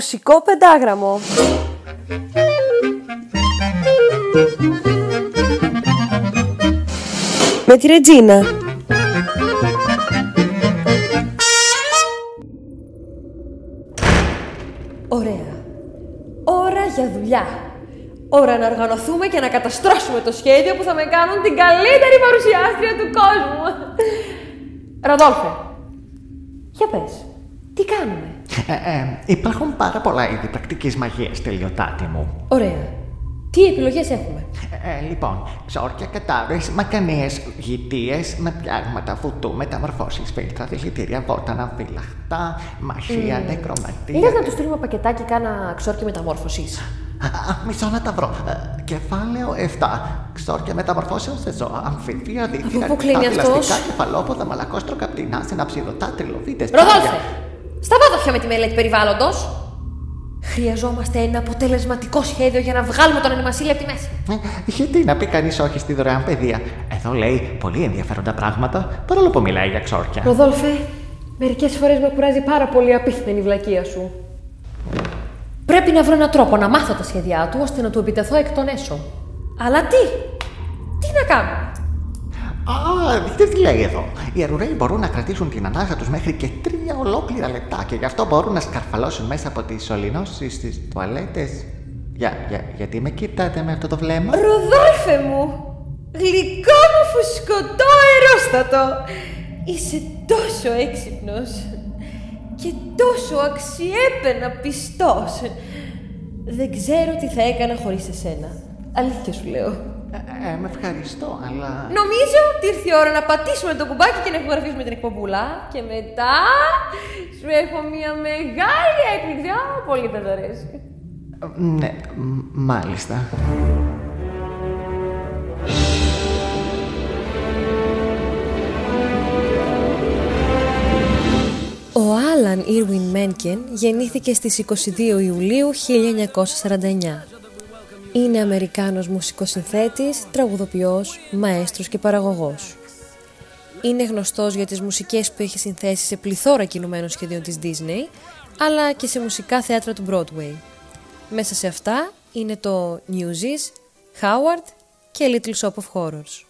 Μουσικό πεντάγραμμο. Με τη Ρετζίνα. Ωραία. Ώρα για δουλειά. Ώρα να οργανωθούμε και να καταστρώσουμε το σχέδιο που θα με κάνουν την καλύτερη παρουσιάστρια του κόσμου. Ροδόλφε, για πες, τι κάνουμε; Ε, ε, υπάρχουν πάρα πολλά είδη πρακτικής μαγείας, τελειωτάτη μου. Ωραία. Τι επιλογές έχουμε; Ε, λοιπόν, ξόρκια, κατάρες, μακανίες, γητίες, με πιάγματα, βουτού, μεταμορφώσεις, φίλτρα, δηλητήρια, βότανα, φυλαχτά, μαχία, mm. νεκρομαντία... Λες να τους στείλουμε πακετάκι κάνα ξόρκια μεταμόρφωσης. Α, μισό να τα βρω. Ε, κεφάλαιο 7. Ξόρκια μεταμορφώσεων σε ζώα, αμφιβία, δίκτυα, πού κλείνει αυτός; κεφαλόποδα, μαλακόστροκα, πτηνά, συναψιδωτά, τριλοβίτες, Ροδόλφε! Σταμάτα πια με τη μελέτη περιβάλλοντος. Χρειαζόμαστε ένα αποτελεσματικό σχέδιο για να βγάλουμε τον ανεμασίλη από τη μέση. Ε, γιατί να πει κανείς όχι στη δωρεάν παιδεία; Εδώ λέει πολύ ενδιαφέροντα πράγματα, παρόλο που μιλάει για ξόρκια. Ροδόλφε, μερικές φορές με κουράζει πάρα πολύ η απίθμενη βλακεία σου. Πρέπει να βρω έναν τρόπο να μάθω τα σχέδιά του ώστε να του επιτεθώ εκ των έσω. Αλλά τι! Τι να κάνω! Α, δείτε τι λέει εδώ. Οι αρουραίοι μπορούν να κρατήσουν την ανάσα τους μέχρι και τρία ολόκληρα λεπτά και γι' αυτό μπορούν να σκαρφαλώσουν μέσα από τις σωληνώσεις στι τουαλέτες. Για, για, γιατί με κοιτάτε με αυτό το βλέμμα; Ροδόλφε μου! Γλυκό μου φουσκωτό αερόστατο! Είσαι τόσο έξυπνος και τόσο αξιέπαινα πιστός. Δεν ξέρω τι θα έκανα χωρίς εσένα. Αλήθεια σου λέω. Ε, ε, με ευχαριστώ, αλλά. Νομίζω ότι ήρθε η ώρα να πατήσουμε το κουμπάκι και να ηχογραφήσουμε την εκπομπούλα. Και μετά σου έχω μια μεγάλη έκπληξη. Α, πολύ θα το αρέσει. Ναι, μάλιστα. Ο Άλαν Ήρουιν Μένκεν γεννήθηκε στις 22 Ιουλίου 1949. Είναι Αμερικάνος μουσικοσυνθέτης, τραγουδοποιός, μαέστρος και παραγωγός. Είναι γνωστός για τις μουσικές που έχει συνθέσει σε πληθώρα κινουμένων σχεδίων της Disney, αλλά και σε μουσικά θέατρα του Broadway. Μέσα σε αυτά είναι το Newsies, Howard και Little Shop of Horrors.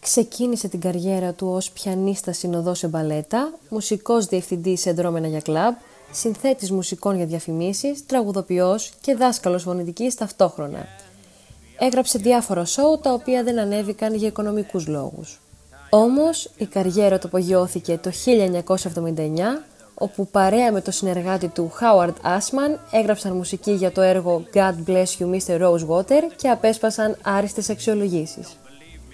Ξεκίνησε την καριέρα του ως πιανίστα συνοδός σε μπαλέτα, μουσικός διευθυντής σε δρόμενα για κλαμπ, συνθέτης μουσικών για διαφημίσεις, τραγουδοποιός και δάσκαλος φωνητικής ταυτόχρονα. Έγραψε διάφορα σόου τα οποία δεν ανέβηκαν για οικονομικούς λόγους. Όμως η καριέρα του απογειώθηκε το 1979 όπου παρέα με το συνεργάτη του Howard Asman έγραψαν μουσική για το έργο God Bless You Mr. Rosewater και απέσπασαν άριστες αξιολογήσεις.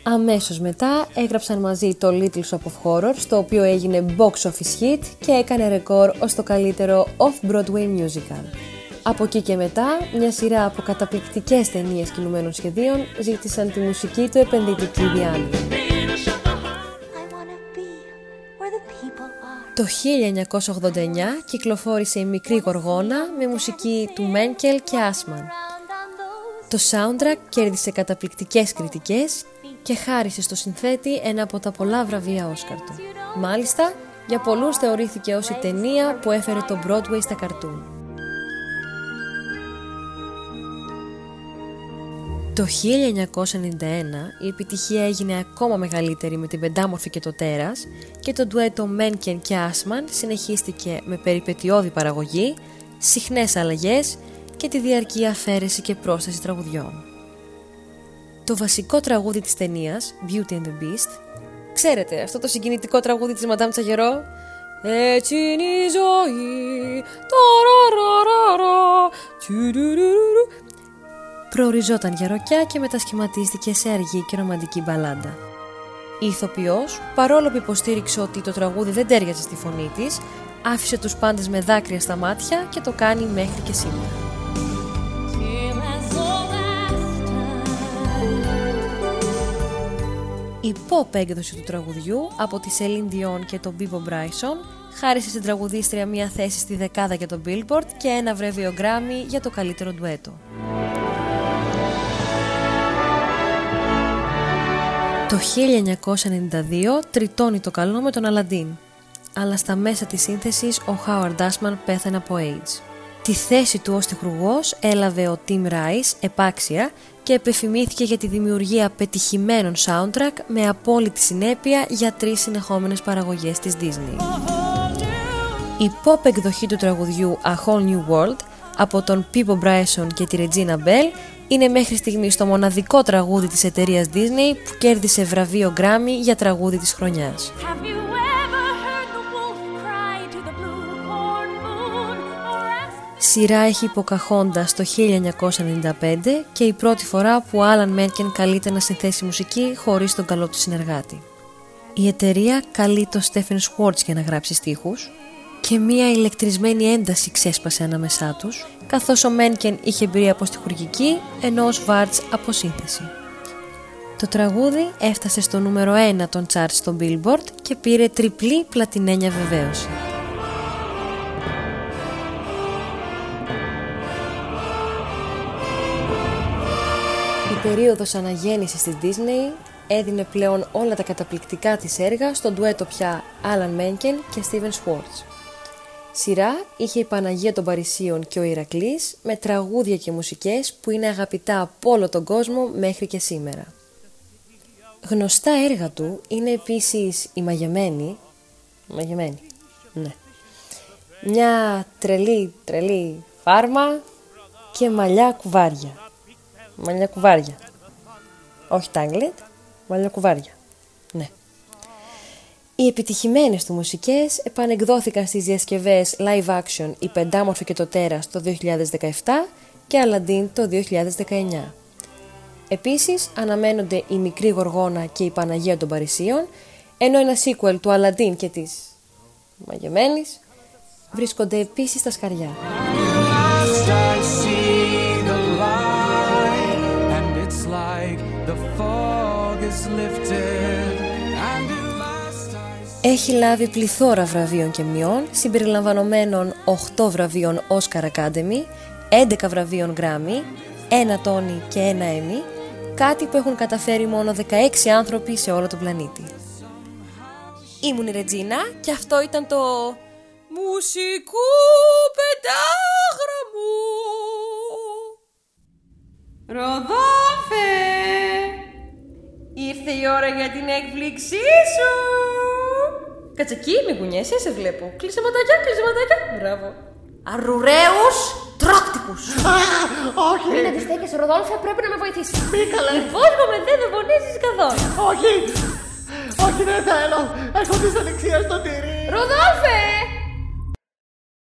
Αμέσως μετά έγραψαν μαζί το Little Shop of Horror, στο οποίο έγινε box office hit και έκανε ρεκόρ ως το καλύτερο off-Broadway musical. Από εκεί και μετά, μια σειρά από καταπληκτικές ταινίες κινουμένων σχεδίων ζήτησαν τη μουσική του επενδυτική διάνοια. Το 1989 κυκλοφόρησε η μικρή γοργόνα με μουσική του Μένκελ και Άσμαν. Το soundtrack κέρδισε καταπληκτικές κριτικές και χάρισε στο συνθέτη ένα από τα πολλά βραβεία Όσκαρ του. Μάλιστα, για πολλούς θεωρήθηκε ως η ταινία που έφερε το Broadway στα καρτούν. Το 1991 η επιτυχία έγινε ακόμα μεγαλύτερη με την πεντάμορφη και το τέρας και το ντουέτο Μένκεν και Άσμαν συνεχίστηκε με περιπετειώδη παραγωγή, συχνές αλλαγές και τη διαρκή αφαίρεση και πρόσθεση τραγουδιών. Το βασικό τραγούδι της ταινίας, Beauty and the Beast, ξέρετε αυτό το συγκινητικό τραγούδι της Madame Τσαγερό, έτσι είναι η ζωή, προοριζόταν για ροκιά και μετασχηματίστηκε σε αργή και ρομαντική μπαλάντα. Η ηθοποιός, παρόλο που υποστήριξε ότι το τραγούδι δεν τέριαζε στη φωνή της, άφησε τους πάντες με δάκρυα στα μάτια και το κάνει μέχρι και σήμερα. Η pop έκδοση του τραγουδιού από τη Celine Dion και τον Bibo Bryson χάρισε στην τραγουδίστρια μια θέση στη δεκάδα για το Billboard και ένα βραβείο Grammy για το καλύτερο ντουέτο. Το 1992 τριτώνει το καλό με τον Αλαντίν, αλλά στα μέσα της σύνθεσης ο Howard Ashman πέθανε από AIDS. Τη θέση του ως τυχουργός έλαβε ο Tim Rice επάξια και επεφημήθηκε για τη δημιουργία πετυχημένων soundtrack με απόλυτη συνέπεια για τρεις συνεχόμενες παραγωγές της Disney. Η pop εκδοχή του τραγουδιού A Whole New World από τον Πίπο Bryson και τη Regina Bell είναι μέχρι στιγμής το μοναδικό τραγούδι της εταιρείας Disney που κέρδισε βραβείο Grammy για τραγούδι της χρονιάς. Σειρά έχει υποκαχώντα το 1995 και η πρώτη φορά που ο Άλαν Μέρκεν καλείται να συνθέσει μουσική χωρίς τον καλό του συνεργάτη. Η εταιρεία καλεί το Στέφεν Σουόρτς για να γράψει στίχους και μία ηλεκτρισμένη ένταση ξέσπασε ανάμεσά τους καθώς ο Μένκεν είχε μπει από στιχουργική ενώ ο Σβάρτς από σύνθεση. Το τραγούδι έφτασε στο νούμερο 1 των charts στο Billboard και πήρε τριπλή πλατινένια βεβαίωση. Περίοδος αναγέννησης της Disney έδινε πλέον όλα τα καταπληκτικά της έργα στον ντουέτο πια Alan Menken και Steven Schwartz. Σειρά είχε η Παναγία των Παρισίων και ο Ηρακλής με τραγούδια και μουσικές που είναι αγαπητά από όλο τον κόσμο μέχρι και σήμερα. Γνωστά έργα του είναι επίσης η Μαγεμένη, Μαγεμένη, ναι, μια τρελή τρελή φάρμα και μαλλιά κουβάρια. Μαλλιά κουβάρια. Όχι τάγκλετ, μαλλιά κουβάρια. Ναι. Οι επιτυχημένες του μουσικές επανεκδόθηκαν στις διασκευές live action «Η Πεντάμορφη και το Τέρας» το 2017 και «Αλαντίν» το 2019. Επίσης αναμένονται «Η Μικρή Γοργόνα» και «Η Παναγία των Παρισίων», ενώ ένα sequel του «Αλαντίν» και της «Μαγεμένης» βρίσκονται επίσης στα σκαριά. Έχει λάβει πληθώρα βραβείων και μειών, συμπεριλαμβανομένων 8 βραβείων Oscar Academy, 11 βραβείων Grammy, ένα Tony και ένα Emmy, κάτι που έχουν καταφέρει μόνο 16 άνθρωποι σε όλο τον πλανήτη. Ήμουν η Ρετζίνα και αυτό ήταν το μουσικού Ήρθε η ώρα για την έκπληξή σου! Κάτσε εκεί, μη κουνιέσαι, σε βλέπω. Κλείσε ματάκια, κλείσε ματάκια. Μπράβο. Αρουραίους τράκτικους. Όχι. Μην αντιστέκεσαι, Ροδόλφε, πρέπει να με βοηθήσεις. Μη καλέ. Φόβομαι, δεν με πονίζεις καθόλου. Όχι. Όχι, δεν θέλω. Έχω δυσανεξία στο τυρί. Ροδόλφε!